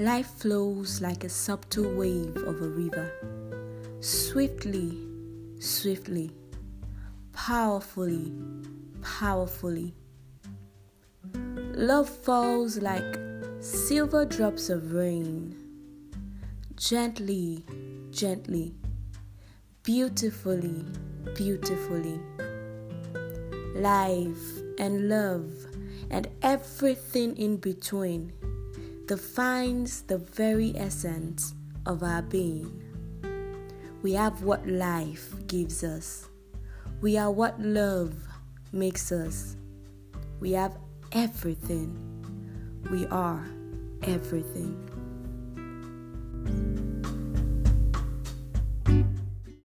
Life flows like a subtle wave of a river, swiftly, swiftly, powerfully, powerfully. Love falls like silver drops of rain, gently, gently, beautifully, beautifully. Life and love and everything in between defines the very essence of our being. We have what life gives us. We are what love makes us. We have everything. We are everything.